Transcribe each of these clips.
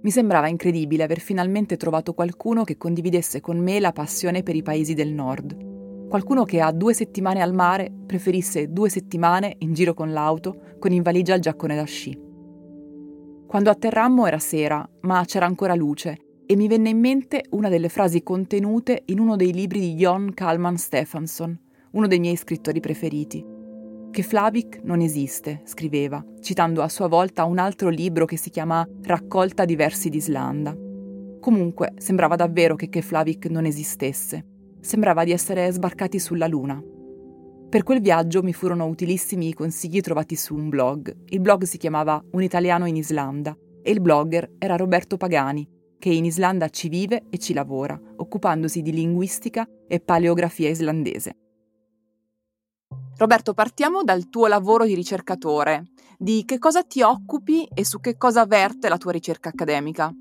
mi sembrava incredibile aver finalmente trovato qualcuno che condividesse con me la passione per i paesi del nord. Qualcuno che a due settimane al mare preferisse due settimane in giro con l'auto, con in valigia il giaccone da sci. Quando atterrammo era sera, ma c'era ancora luce e mi venne in mente una delle frasi contenute in uno dei libri di Jon Kalman Stefansson, uno dei miei scrittori preferiti che Flavik non esiste, scriveva, citando a sua volta un altro libro che si chiama Raccolta di versi d'Islanda. Comunque, sembrava davvero che Keflavik non esistesse. Sembrava di essere sbarcati sulla Luna. Per quel viaggio mi furono utilissimi i consigli trovati su un blog. Il blog si chiamava Un italiano in Islanda e il blogger era Roberto Pagani, che in Islanda ci vive e ci lavora, occupandosi di linguistica e paleografia islandese. Roberto, partiamo dal tuo lavoro di ricercatore. Di che cosa ti occupi e su che cosa verte la tua ricerca accademica?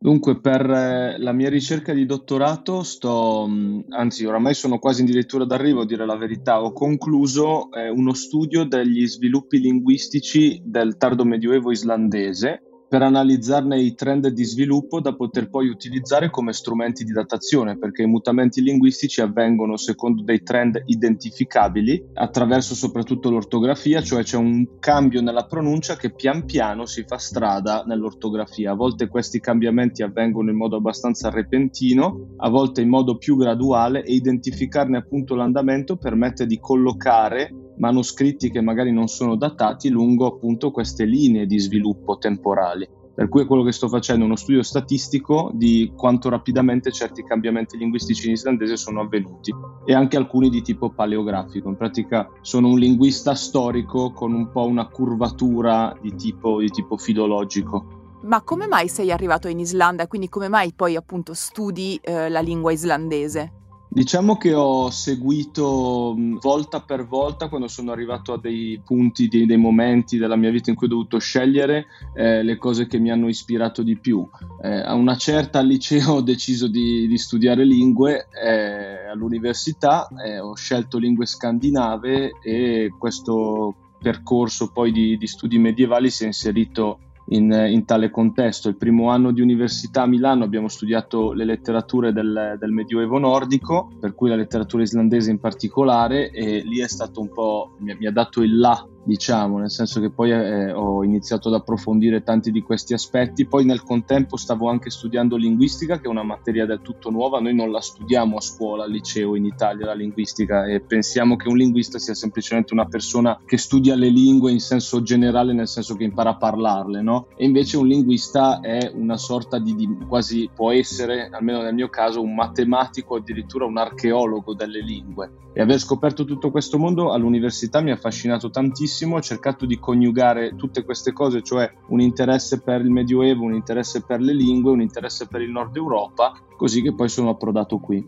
Dunque, per eh, la mia ricerca di dottorato sto, mm, anzi oramai sono quasi addirittura d'arrivo a dire la verità, ho concluso eh, uno studio degli sviluppi linguistici del tardo medioevo islandese per analizzarne i trend di sviluppo da poter poi utilizzare come strumenti di datazione, perché i mutamenti linguistici avvengono secondo dei trend identificabili attraverso soprattutto l'ortografia, cioè c'è un cambio nella pronuncia che pian piano si fa strada nell'ortografia. A volte questi cambiamenti avvengono in modo abbastanza repentino, a volte in modo più graduale e identificarne appunto l'andamento permette di collocare manoscritti che magari non sono datati lungo appunto queste linee di sviluppo temporali. Per cui è quello che sto facendo, uno studio statistico di quanto rapidamente certi cambiamenti linguistici in islandese sono avvenuti e anche alcuni di tipo paleografico. In pratica sono un linguista storico con un po' una curvatura di tipo, di tipo filologico. Ma come mai sei arrivato in Islanda quindi come mai poi appunto studi eh, la lingua islandese? Diciamo che ho seguito volta per volta quando sono arrivato a dei punti, dei, dei momenti della mia vita in cui ho dovuto scegliere eh, le cose che mi hanno ispirato di più. Eh, a una certa al liceo ho deciso di, di studiare lingue, eh, all'università eh, ho scelto lingue scandinave e questo percorso poi di, di studi medievali si è inserito in, in, tale contesto. Il primo anno di università a Milano abbiamo studiato le letterature del, del, Medioevo nordico, per cui la letteratura islandese in particolare, e lì è stato un po', mi, mi ha dato il là diciamo, nel senso che poi eh, ho iniziato ad approfondire tanti di questi aspetti, poi nel contempo stavo anche studiando linguistica, che è una materia del tutto nuova, noi non la studiamo a scuola, al liceo in Italia la linguistica e pensiamo che un linguista sia semplicemente una persona che studia le lingue in senso generale, nel senso che impara a parlarle, no? E invece un linguista è una sorta di, di quasi può essere, almeno nel mio caso, un matematico, addirittura un archeologo delle lingue. E aver scoperto tutto questo mondo all'università mi ha affascinato tantissimo tantissimo, ho cercato di coniugare tutte queste cose, cioè un interesse per il Medioevo, un interesse per le lingue, un interesse per il Nord Europa, così che poi sono approdato qui.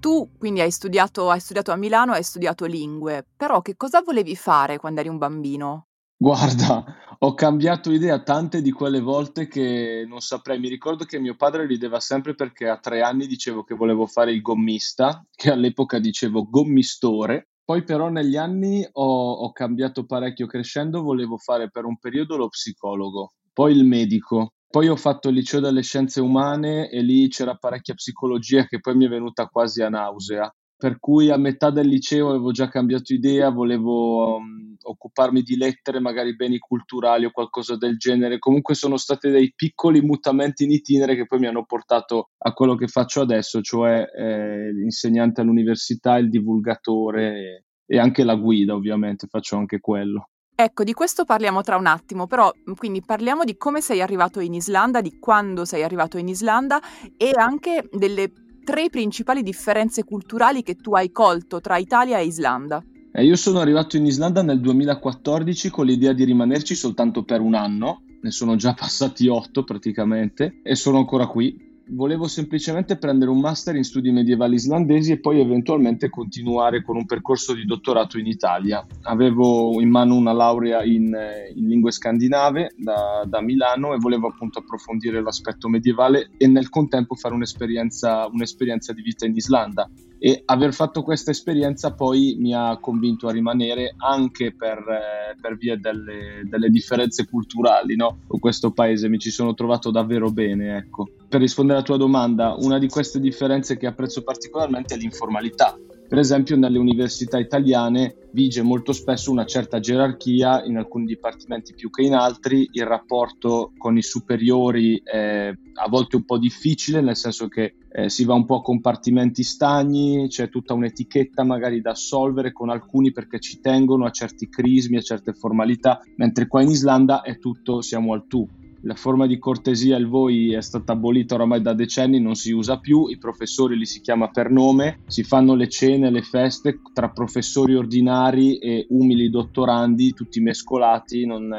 Tu quindi hai studiato, hai studiato a Milano, hai studiato lingue, però che cosa volevi fare quando eri un bambino? Guarda, ho cambiato idea tante di quelle volte che non saprei. Mi ricordo che mio padre rideva sempre perché a tre anni dicevo che volevo fare il gommista, che all'epoca dicevo gommistore, poi però negli anni ho, ho cambiato parecchio crescendo, volevo fare per un periodo lo psicologo, poi il medico, poi ho fatto il liceo delle scienze umane e lì c'era parecchia psicologia che poi mi è venuta quasi a nausea. Per cui a metà del liceo avevo già cambiato idea, volevo um, occuparmi di lettere, magari beni culturali o qualcosa del genere. Comunque sono stati dei piccoli mutamenti in itinere che poi mi hanno portato a quello che faccio adesso, cioè eh, l'insegnante all'università, il divulgatore e anche la guida, ovviamente, faccio anche quello. Ecco, di questo parliamo tra un attimo, però quindi parliamo di come sei arrivato in Islanda, di quando sei arrivato in Islanda e anche delle tre principali differenze culturali che tu hai colto tra Italia e Islanda. Eh, io sono arrivato in Islanda nel 2014 con l'idea di rimanerci soltanto per un anno, ne sono già passati otto praticamente e sono ancora qui volevo semplicemente prendere un master in studi medievali islandesi e poi eventualmente continuare con un percorso di dottorato in Italia. Avevo in mano una laurea in, in lingue scandinave da, da, Milano e volevo appunto approfondire l'aspetto medievale e nel contempo fare un'esperienza, un'esperienza di vita in Islanda e aver fatto questa esperienza poi mi ha convinto a rimanere anche per, eh, per via delle, delle, differenze culturali no? con questo paese mi ci sono trovato davvero bene ecco. Per rispondere alla tua domanda una di queste differenze che apprezzo particolarmente è l'informalità. Per esempio nelle università italiane vige molto spesso una certa gerarchia, in alcuni dipartimenti più che in altri, il rapporto con i superiori è a volte un po' difficile, nel senso che eh, si va un po' a compartimenti stagni, c'è tutta un'etichetta magari da assolvere con alcuni perché ci tengono a certi crismi, a certe formalità, mentre qua in Islanda è tutto siamo al tu la forma di cortesia, il voi, è stata abolita oramai da decenni, non si usa più, i professori li si chiama per nome, si fanno le cene, le feste tra professori ordinari e umili dottorandi, tutti mescolati, non,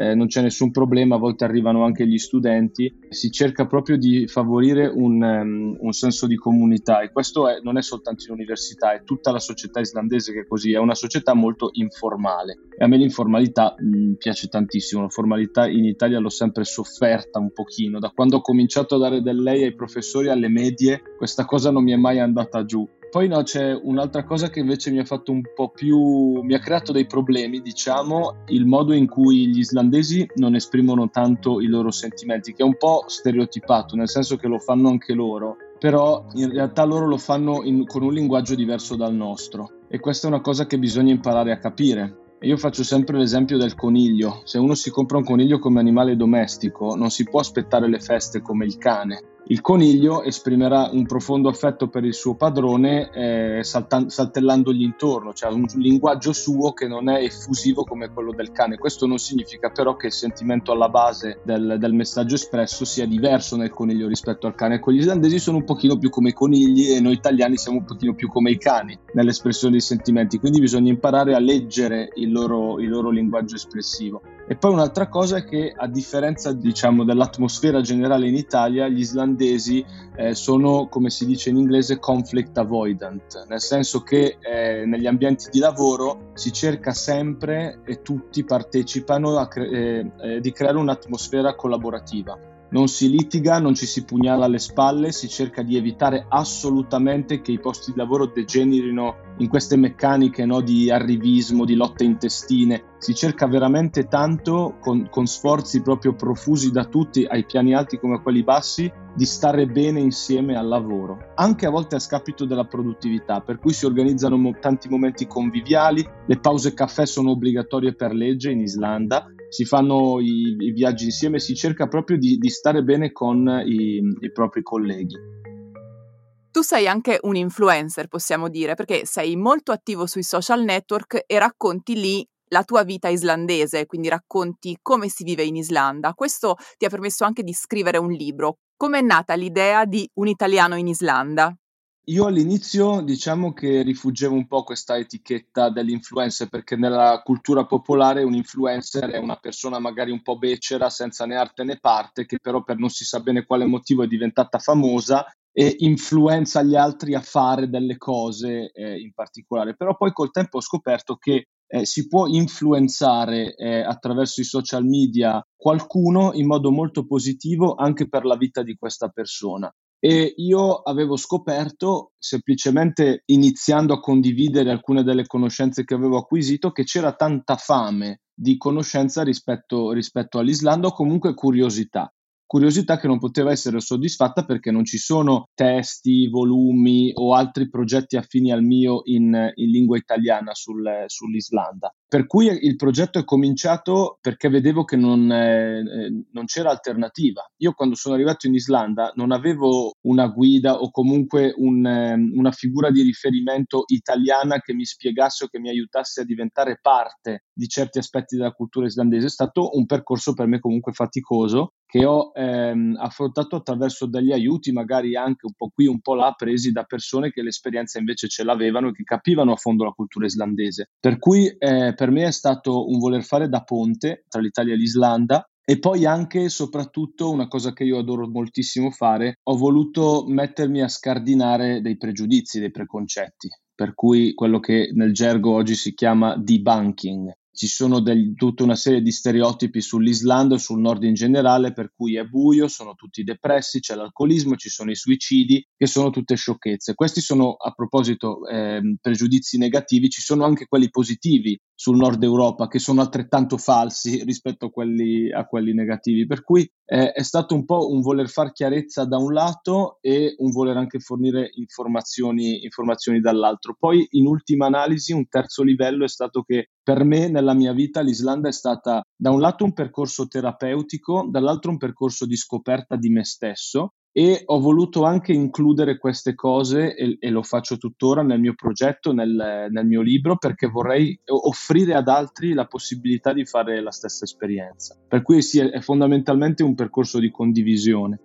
eh, non c'è nessun problema, a volte arrivano anche gli studenti, si cerca proprio di favorire un, um, un senso di comunità e questo è, non è soltanto in università, è tutta la società islandese che è così, è una società molto informale. E a me l'informalità mh, mm, piace tantissimo, la formalità in Italia l'ho sempre sofferta un pochino, da quando ho cominciato a dare del lei ai professori alle medie questa cosa non mi è mai andata giù poi no, c'è un'altra cosa che invece mi ha fatto un po' più, mi ha creato dei problemi, diciamo, il modo in cui gli islandesi non esprimono tanto i loro sentimenti, che è un po' stereotipato, nel senso che lo fanno anche loro, però in realtà loro lo fanno in, con un linguaggio diverso dal nostro e questa è una cosa che bisogna imparare a capire. Io faccio sempre l'esempio del coniglio. Se uno si compra un coniglio come animale domestico, non si può aspettare le feste come il cane. Il coniglio esprimerà un profondo affetto per il suo padrone eh, saltan- saltellandogli intorno, cioè un linguaggio suo che non è effusivo come quello del cane. Questo non significa però che il sentimento alla base del, del messaggio espresso sia diverso nel coniglio rispetto al cane. Con gli islandesi sono un pochino più come i conigli e noi italiani siamo un pochino più come i cani nell'espressione dei sentimenti, quindi bisogna imparare a leggere il loro, il loro linguaggio espressivo. E poi un'altra cosa è che a differenza diciamo, dell'atmosfera generale in Italia, gli islandesi eh, sono, come si dice in inglese, conflict avoidant, nel senso che eh, negli ambienti di lavoro si cerca sempre e tutti partecipano cre- eh, eh, di creare un'atmosfera collaborativa non si litiga, non ci si pugnala alle spalle, si cerca di evitare assolutamente che i posti di lavoro degenerino in queste meccaniche no, di arrivismo, di lotte intestine. Si cerca veramente tanto, con, con sforzi proprio profusi da tutti, ai piani alti come a quelli bassi, di stare bene insieme al lavoro, anche a volte a scapito della produttività, per cui si organizzano mo- tanti momenti conviviali, le pause caffè sono obbligatorie per legge in Islanda si fanno i, i viaggi insieme, si cerca proprio di, di stare bene con i, i propri colleghi. Tu sei anche un influencer, possiamo dire, perché sei molto attivo sui social network e racconti lì la tua vita islandese, quindi racconti come si vive in Islanda. Questo ti ha permesso anche di scrivere un libro. Come è nata l'idea di un italiano in Islanda? Io all'inizio diciamo che rifuggevo un po' questa etichetta dell'influencer perché nella cultura popolare un influencer è una persona magari un po' becera, senza né arte né parte, che però per non si sa bene quale motivo è diventata famosa e influenza gli altri a fare delle cose eh, in particolare. Però poi col tempo ho scoperto che eh, si può influenzare eh, attraverso i social media qualcuno in modo molto positivo anche per la vita di questa persona e io avevo scoperto, semplicemente iniziando a condividere alcune delle conoscenze che avevo acquisito, che c'era tanta fame di conoscenza rispetto, rispetto all'Islanda o comunque curiosità curiosità che non poteva essere soddisfatta perché non ci sono testi, volumi o altri progetti affini al mio in, in lingua italiana sul, sull'Islanda. Per cui il progetto è cominciato perché vedevo che non, eh, non, c'era alternativa. Io quando sono arrivato in Islanda non avevo una guida o comunque un, eh, una figura di riferimento italiana che mi spiegasse o che mi aiutasse a diventare parte di certi aspetti della cultura islandese. È stato un percorso per me comunque faticoso che ho ehm, affrontato attraverso degli aiuti, magari anche un po' qui, un po' là, presi da persone che l'esperienza invece ce l'avevano e che capivano a fondo la cultura islandese. Per cui eh, per me è stato un voler fare da ponte tra l'Italia e l'Islanda E poi anche e soprattutto una cosa che io adoro moltissimo fare, ho voluto mettermi a scardinare dei pregiudizi, dei preconcetti, per cui quello che nel gergo oggi si chiama debunking, ci sono del, tutta una serie di stereotipi sull'Islanda e sul nord in generale, per cui è buio, sono tutti depressi, c'è l'alcolismo, ci sono i suicidi, che sono tutte sciocchezze. Questi sono, a proposito, eh, pregiudizi negativi, ci sono anche quelli positivi sul nord Europa, che sono altrettanto falsi rispetto a quelli, a quelli negativi. Per cui eh, è stato un po' un voler far chiarezza da un lato e un voler anche fornire informazioni, informazioni dall'altro. Poi, in ultima analisi, un terzo livello è stato che per me nella mia vita l'Islanda è stata da un lato un percorso terapeutico, dall'altro un percorso di scoperta di me stesso e ho voluto anche includere queste cose e, e lo faccio tuttora nel mio progetto, nel, nel, mio libro, perché vorrei offrire ad altri la possibilità di fare la stessa esperienza. Per cui sì, è, è fondamentalmente un percorso di condivisione.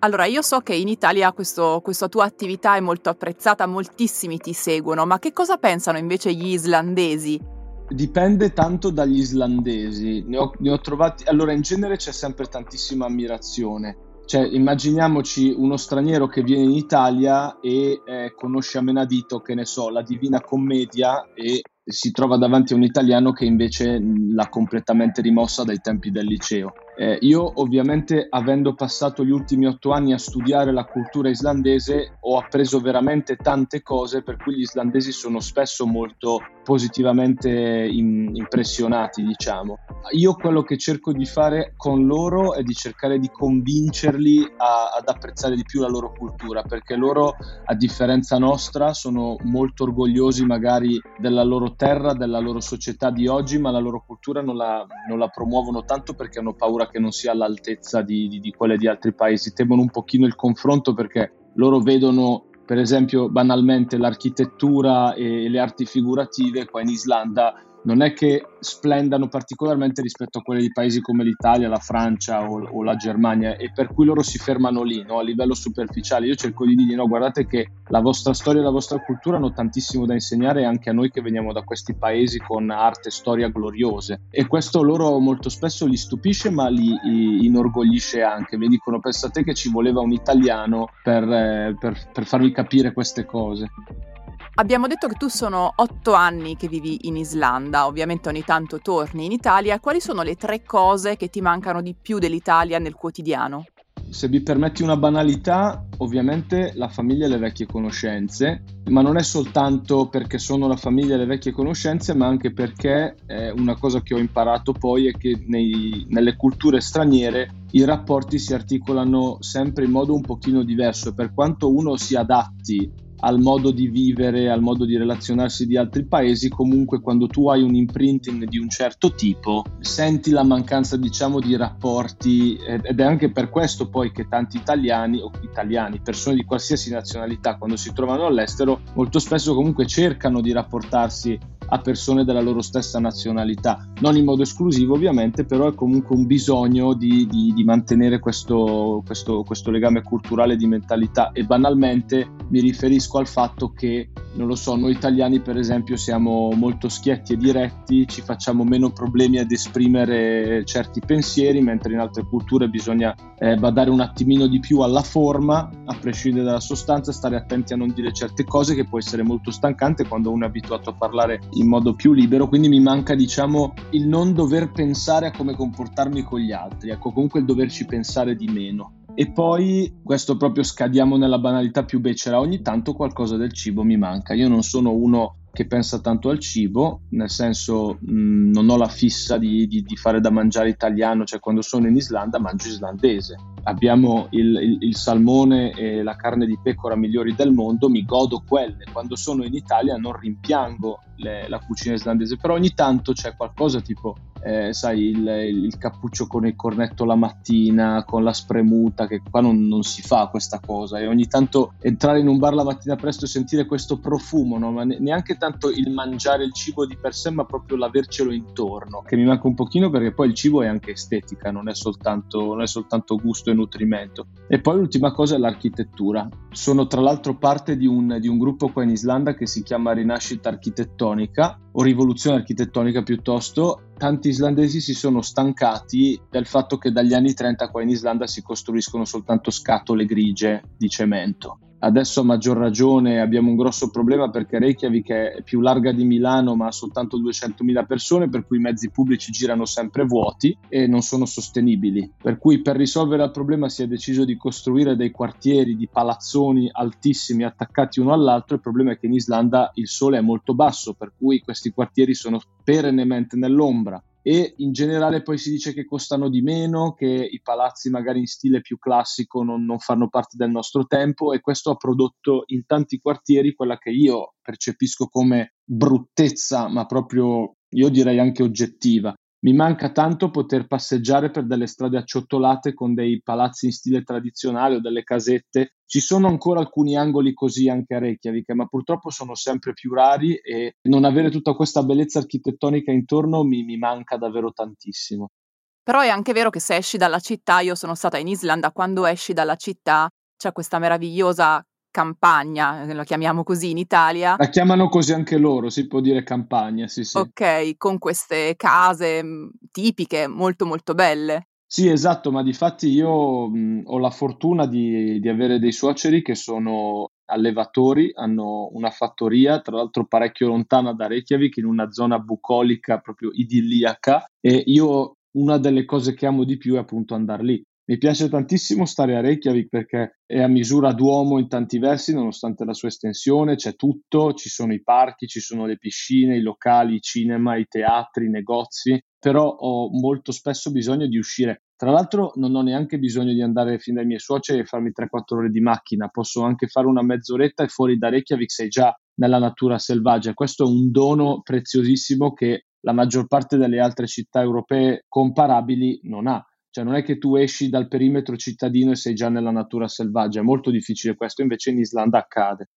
Allora, io so che in Italia questo, questa tua attività è molto apprezzata, moltissimi ti seguono, ma che cosa pensano invece gli islandesi Dipende tanto dagli islandesi, ne ho, ne ho trovati, allora in genere c'è sempre tantissima ammirazione, cioè, immaginiamoci uno straniero che viene in Italia e eh, conosce a menadito, che ne so, la Divina Commedia e si trova davanti a un italiano che invece l'ha completamente rimossa dai tempi del liceo. Eh, io ovviamente avendo passato gli ultimi otto anni a studiare la cultura islandese ho appreso veramente tante cose per cui gli islandesi sono spesso molto positivamente in, impressionati diciamo. Io quello che cerco di fare con loro è di cercare di convincerli a, ad apprezzare di più la loro cultura perché loro a differenza nostra sono molto orgogliosi magari della loro terra, della loro società di oggi ma la loro cultura non la, non la promuovono tanto perché hanno paura che non sia all'altezza di, di, di quelle di altri paesi, temono un pochino il confronto perché loro vedono per esempio banalmente l'architettura e le arti figurative qua in Islanda non è che splendano particolarmente rispetto a quelle di paesi come l'Italia, la Francia o, o la Germania e per cui loro si fermano lì no? a livello superficiale. Io cerco di dire no, guardate che la vostra storia e la vostra cultura hanno tantissimo da insegnare anche a noi che veniamo da questi paesi con arte e storia gloriose e questo loro molto spesso li stupisce ma li, li inorgoglisce anche. Mi dicono pensate che ci voleva un italiano per, eh, per, per farvi capire queste cose. Abbiamo detto che tu sono otto anni che vivi in Islanda, ovviamente ogni tanto torni in Italia. Quali sono le tre cose che ti mancano di più dell'Italia nel quotidiano? Se mi permetti una banalità, ovviamente la famiglia e le vecchie conoscenze, ma non è soltanto perché sono la famiglia e le vecchie conoscenze, ma anche perché una cosa che ho imparato poi è che nei, nelle culture straniere i rapporti si articolano sempre in modo un pochino diverso per quanto uno si adatti al modo di vivere, al modo di relazionarsi di altri paesi, comunque quando tu hai un imprinting di un certo tipo, senti la mancanza, diciamo, di rapporti ed è anche per questo poi che tanti italiani o italiani, persone di qualsiasi nazionalità, quando si trovano all'estero, molto spesso comunque cercano di rapportarsi a persone della loro stessa nazionalità, non in modo esclusivo ovviamente, però è comunque un bisogno di, di, di mantenere questo, questo, questo legame culturale di mentalità. E banalmente mi riferisco al fatto che, non lo so, noi italiani per esempio siamo molto schietti e diretti, ci facciamo meno problemi ad esprimere certi pensieri, mentre in altre culture bisogna eh, badare un attimino di più alla forma, a prescindere dalla sostanza, stare attenti a non dire certe cose che può essere molto stancante quando uno è abituato a parlare in modo più libero, quindi mi manca diciamo il non dover pensare a come comportarmi con gli altri, ecco comunque il doverci pensare di meno. E poi, questo proprio scadiamo nella banalità più becera, ogni tanto qualcosa del cibo mi manca. Io non sono uno che pensa tanto al cibo, nel senso mh, non ho la fissa di, di, di, fare da mangiare italiano, cioè quando sono in Islanda mangio islandese. Abbiamo il, il, il, salmone e la carne di pecora migliori del mondo, mi godo quelle. Quando sono in Italia non rimpiango le, la cucina islandese, però ogni tanto c'è qualcosa tipo eh, sai, il, il, cappuccio con il cornetto la mattina, con la spremuta, che qua non, non, si fa questa cosa. E ogni tanto entrare in un bar la mattina presto e sentire questo profumo, no? ma neanche tanto il mangiare il cibo di per sé, ma proprio l'avercelo intorno, che mi manca un pochino perché poi il cibo è anche estetica, non è soltanto, non è soltanto gusto e nutrimento. E poi l'ultima cosa è l'architettura. Sono tra l'altro parte di un, di un gruppo qua in Islanda che si chiama Rinascita Architettonica o Rivoluzione Architettonica piuttosto tanti islandesi si sono stancati del fatto che dagli anni 30 qua in Islanda si costruiscono soltanto scatole grigie di cemento. Adesso a maggior ragione abbiamo un grosso problema perché Reykjavik è più larga di Milano ma ha soltanto 200.000 persone per cui i mezzi pubblici girano sempre vuoti e non sono sostenibili. Per cui per risolvere il problema si è deciso di costruire dei quartieri di palazzoni altissimi attaccati uno all'altro. Il problema è che in Islanda il sole è molto basso per cui questi quartieri sono perennemente nell'ombra e in generale poi si dice che costano di meno, che i palazzi magari in stile più classico non, non, fanno parte del nostro tempo e questo ha prodotto in tanti quartieri quella che io percepisco come bruttezza, ma proprio io direi anche oggettiva, mi manca tanto poter passeggiare per delle strade acciottolate con dei palazzi in stile tradizionale o delle casette. Ci sono ancora alcuni angoli così anche a Reykjavik, ma purtroppo sono sempre più rari e non avere tutta questa bellezza architettonica intorno mi, mi manca davvero tantissimo. Però è anche vero che se esci dalla città, io sono stata in Islanda, quando esci dalla città c'è questa meravigliosa campagna, la chiamiamo così in Italia. La chiamano così anche loro, si può dire campagna, sì, sì. Ok, con queste case mm, tipiche, molto molto belle. Sì, esatto, ma di fatti io mh, ho la fortuna di, di avere dei suoceri che sono allevatori, hanno una fattoria, tra l'altro parecchio lontana da Reykjavik, in una zona bucolica proprio idilliaca e io una delle cose che amo di più è appunto andare lì. Mi piace tantissimo stare a Reykjavik perché è a misura d'uomo in tanti versi, nonostante la sua estensione, c'è tutto, ci sono i parchi, ci sono le piscine, i locali, i cinema, i teatri, i negozi, però ho molto spesso bisogno di uscire. Tra l'altro non ho neanche bisogno di andare fin dai miei suoceri e farmi 3-4 ore di macchina, posso anche fare una mezz'oretta e fuori da Reykjavik sei già nella natura selvaggia. Questo è un dono preziosissimo che la maggior parte delle altre città europee comparabili non ha cioè non è che tu esci dal perimetro cittadino e sei già nella natura selvaggia, è molto difficile questo, invece in Islanda accade.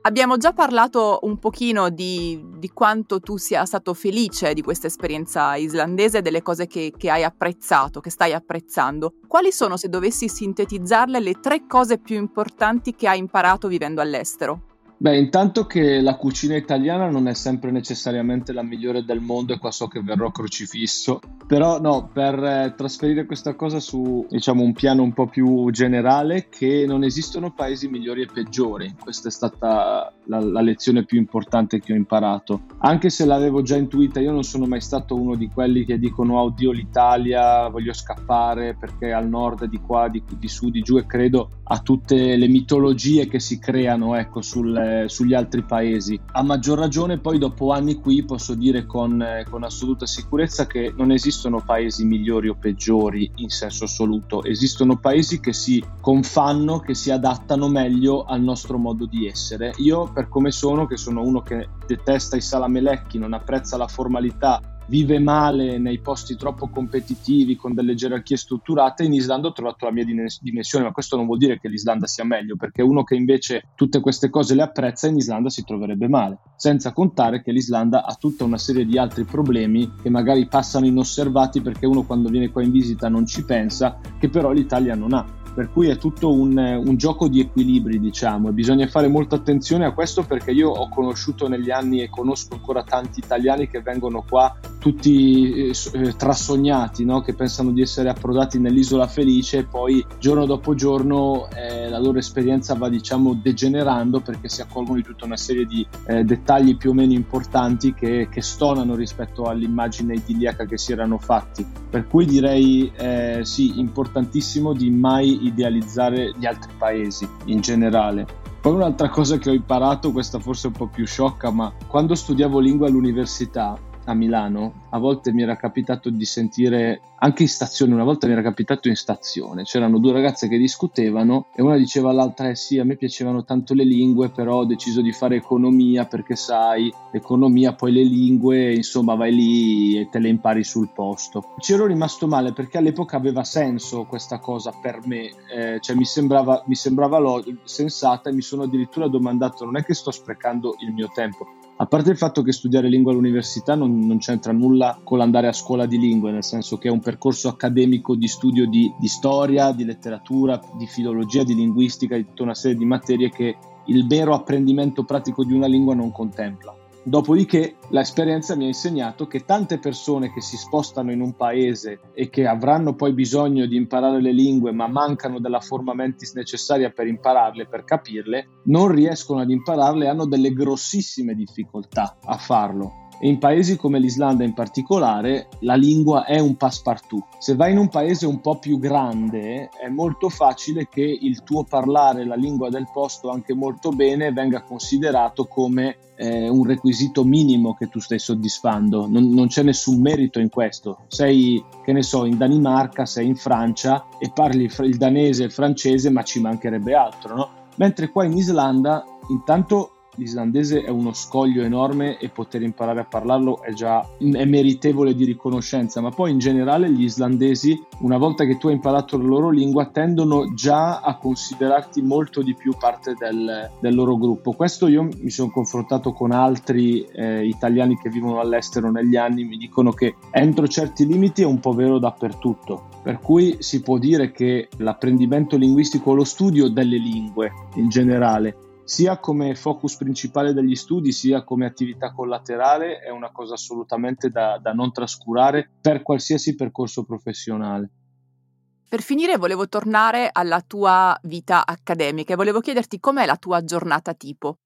Abbiamo già parlato un pochino di, di, quanto tu sia stato felice di questa esperienza islandese delle cose che, che, hai apprezzato, che stai apprezzando. Quali sono, se dovessi sintetizzarle, le tre cose più importanti che hai imparato vivendo all'estero? Beh, intanto che la cucina italiana non è sempre necessariamente la migliore del mondo e qua so che verrò crocifisso, però no, per eh, trasferire questa cosa su diciamo un piano un po' più generale che non esistono paesi migliori e peggiori. Questa è stata la, la lezione più importante che ho imparato. Anche se l'avevo già intuita, io non sono mai stato uno di quelli che dicono oh, oddio l'Italia, voglio scappare perché al nord di qua, di, di su, di giù e credo a tutte le mitologie che si creano ecco sul eh, sugli altri paesi. A maggior ragione poi dopo anni qui posso dire con, eh, con assoluta sicurezza che non esistono paesi migliori o peggiori in senso assoluto, esistono paesi che si confanno, che si adattano meglio al nostro modo di essere. Io per come sono, che sono uno che detesta i salamelecchi, non apprezza la formalità, vive male nei posti troppo competitivi con delle gerarchie strutturate, in Islanda ho trovato la mia dimensione, ma questo non vuol dire che l'Islanda sia meglio, perché uno che invece tutte queste cose le apprezza in Islanda si troverebbe male, senza contare che l'Islanda ha tutta una serie di altri problemi che magari passano inosservati perché uno quando viene qua in visita non ci pensa, che però l'Italia non ha per cui è tutto un, un, gioco di equilibri, diciamo, e bisogna fare molta attenzione a questo perché io ho conosciuto negli anni e conosco ancora tanti italiani che vengono qua tutti eh, eh, trassognati, no? che pensano di essere approdati nell'isola felice e poi giorno dopo giorno eh, la loro esperienza va, diciamo, degenerando perché si accorgono di tutta una serie di eh, dettagli più o meno importanti che, che, stonano rispetto all'immagine idilliaca che si erano fatti. Per cui direi eh, sì, importantissimo di mai idealizzare gli altri paesi in generale. Poi un'altra cosa che ho imparato, questa forse è un po' più sciocca, ma quando studiavo lingua all'università a Milano, a volte mi era capitato di sentire, anche in stazione, una volta mi era capitato in stazione, c'erano due ragazze che discutevano e una diceva all'altra, eh sì, a me piacevano tanto le lingue, però ho deciso di fare economia perché sai, economia, poi le lingue, insomma vai lì e te le impari sul posto. Ci ero rimasto male perché all'epoca aveva senso questa cosa per me, eh, cioè mi sembrava, mi sembrava lo- sensata e mi sono addirittura domandato, non è che sto sprecando il mio tempo, a parte il fatto che studiare lingua all'università non, non, c'entra nulla con l'andare a scuola di lingue, nel senso che è un percorso accademico di studio di, di storia, di letteratura, di filologia, di linguistica, di tutta una serie di materie che il vero apprendimento pratico di una lingua non contempla. Dopodiché l'esperienza mi ha insegnato che tante persone che si spostano in un paese e che avranno poi bisogno di imparare le lingue ma mancano della forma mentis necessaria per impararle, per capirle, non riescono ad impararle e hanno delle grossissime difficoltà a farlo. E in paesi come l'Islanda in particolare la lingua è un passepartout. Se vai in un paese un po' più grande è molto facile che il tuo parlare la lingua del posto anche molto bene venga considerato come eh, un requisito minimo che tu stai soddisfando. Non, non c'è nessun merito in questo. Sei, che ne so, in Danimarca, sei in Francia e parli il danese e il francese ma ci mancherebbe altro, no? Mentre qua in Islanda intanto l'islandese è uno scoglio enorme e poter imparare a parlarlo è già è meritevole di riconoscenza, ma poi in generale gli islandesi, una volta che tu hai imparato la loro lingua, tendono già a considerarti molto di più parte del, del loro gruppo. Questo io mi sono confrontato con altri eh, italiani che vivono all'estero negli anni, mi dicono che entro certi limiti è un po' vero dappertutto. Per cui si può dire che l'apprendimento linguistico, lo studio delle lingue in generale, sia come focus principale degli studi sia come attività collaterale è una cosa assolutamente da, da non trascurare per qualsiasi percorso professionale. Per finire volevo tornare alla tua vita accademica e volevo chiederti com'è la tua giornata tipo.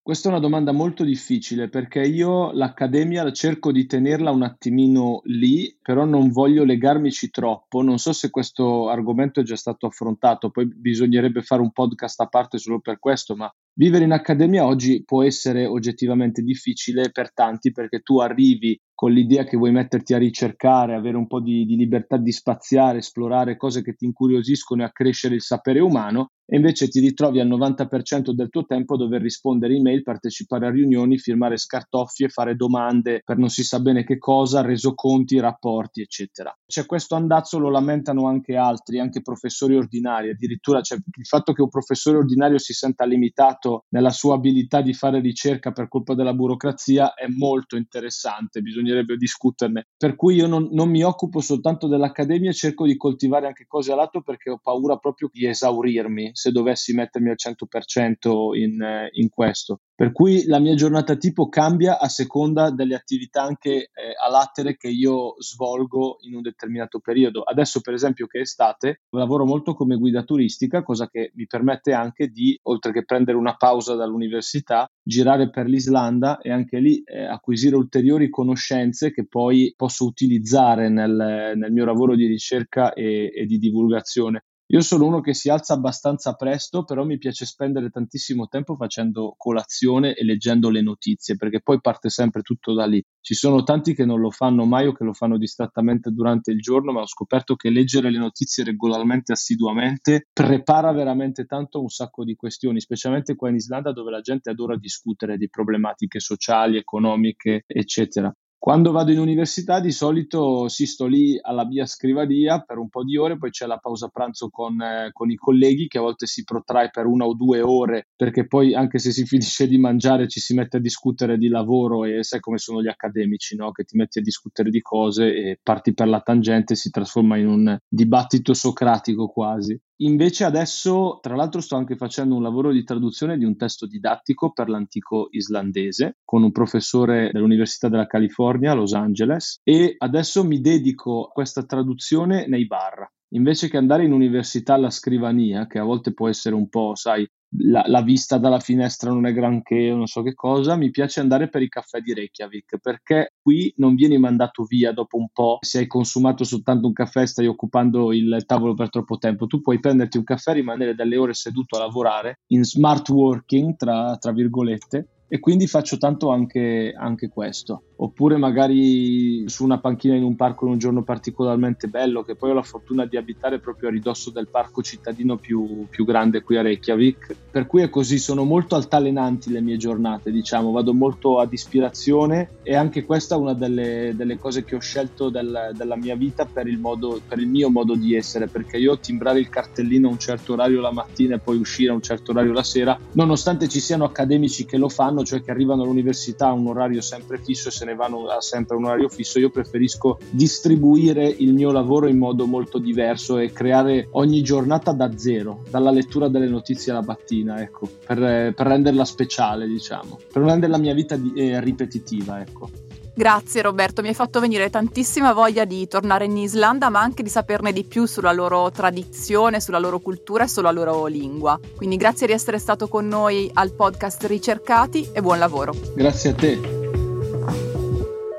Questa è una domanda molto difficile perché io l'accademia cerco di tenerla un attimino lì, però non voglio legarmici troppo. Non so se questo argomento è già stato affrontato, poi bisognerebbe fare un podcast a parte solo per questo, ma vivere in accademia oggi può essere oggettivamente difficile per tanti perché tu arrivi con l'idea che vuoi metterti a ricercare, avere un po' di, di, libertà di spaziare, esplorare cose che ti incuriosiscono e accrescere il sapere umano, e invece ti ritrovi al 90% del tuo tempo a dover rispondere email, partecipare a riunioni, firmare scartoffie, fare domande per non si sa bene che cosa, resoconti, rapporti, eccetera. C'è questo andazzo, lo lamentano anche altri, anche professori ordinari, addirittura il fatto che un professore ordinario si senta limitato nella sua abilità di fare ricerca per colpa della burocrazia è molto interessante, bisognerebbe discuterne. Per cui io non, non mi occupo soltanto dell'accademia, cerco di coltivare anche cose a lato perché ho paura proprio di esaurirmi se dovessi mettermi al 100% in, eh, in questo. Per cui la mia giornata tipo cambia a seconda delle attività anche eh, a latere che io svolgo in un determinato periodo. Adesso, per esempio, che è estate, lavoro molto come guida turistica, cosa che mi permette anche di, oltre che prendere una pausa dall'università, girare per l'Islanda e anche lì eh, acquisire ulteriori conoscenze che poi posso utilizzare nel, nel mio lavoro di ricerca e, e di divulgazione. Io sono uno che si alza abbastanza presto, però mi piace spendere tantissimo tempo facendo colazione e leggendo le notizie, perché poi parte sempre tutto da lì. Ci sono tanti che non lo fanno mai o che lo fanno distrattamente durante il giorno, ma ho scoperto che leggere le notizie regolarmente, assiduamente, prepara veramente tanto un sacco di questioni, specialmente qua in Islanda dove la gente adora discutere di problematiche sociali, economiche, eccetera. Quando vado in università di solito si sto lì alla mia scrivania per un po' di ore, poi c'è la pausa pranzo con, eh, con, i colleghi che a volte si protrae per una o due ore perché poi anche se si finisce di mangiare ci si mette a discutere di lavoro e sai come sono gli accademici, no? che ti metti a discutere di cose e parti per la tangente e si trasforma in un dibattito socratico quasi. Invece adesso, tra l'altro, sto anche facendo un lavoro di traduzione di un testo didattico per l'antico islandese con un professore dell'Università della California Los Angeles e adesso mi dedico a questa traduzione nei bar. Invece che andare in università alla scrivania, che a volte può essere un po', sai, la, la, vista dalla finestra non è granché, non so che cosa, mi piace andare per i caffè di Reykjavik perché qui non vieni mandato via dopo un po'. Se hai consumato soltanto un caffè, stai occupando il tavolo per troppo tempo. Tu puoi prenderti un caffè, rimanere delle ore seduto a lavorare in smart working, tra, tra virgolette, e quindi faccio tanto anche, anche, questo. Oppure magari su una panchina in un parco in un giorno particolarmente bello, che poi ho la fortuna di abitare proprio a ridosso del parco cittadino più, più grande qui a Reykjavik. Per cui è così, sono molto altalenanti le mie giornate, diciamo, vado molto ad ispirazione e anche questa è una delle, delle cose che ho scelto del, della mia vita per il, modo, per il mio modo di essere, perché io timbrare il cartellino a un certo orario la mattina e poi uscire a un certo orario la sera, nonostante ci siano accademici che lo fanno, cioè che arrivano all'università a un orario sempre fisso e se ne vanno a sempre un orario fisso, io preferisco distribuire il mio lavoro in modo molto diverso e creare ogni giornata da zero, dalla lettura delle notizie alla mattina, ecco, per, per renderla speciale, diciamo, per non rendere la mia vita di, eh, ripetitiva, ecco. Grazie Roberto, mi hai fatto venire tantissima voglia di tornare in Islanda, ma anche di saperne di più sulla loro tradizione, sulla loro cultura e sulla loro lingua. Quindi grazie di essere stato con noi al podcast Ricercati e buon lavoro. Grazie a te.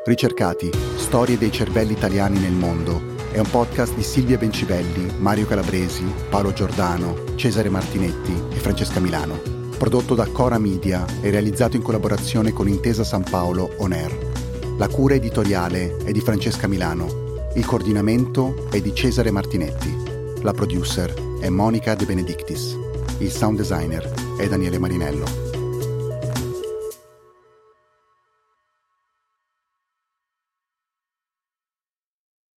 Ricercati, storie dei cervelli italiani nel mondo. È un podcast di Silvia Bencibelli, Mario Calabresi, Paolo Giordano, Cesare Martinetti e Francesca Milano. Prodotto da Cora Media e realizzato in collaborazione con Intesa San Paolo On Air. La cura editoriale è di Francesca Milano, il coordinamento è di Cesare Martinetti, la producer è Monica De Benedictis, il sound designer è Daniele Marinello.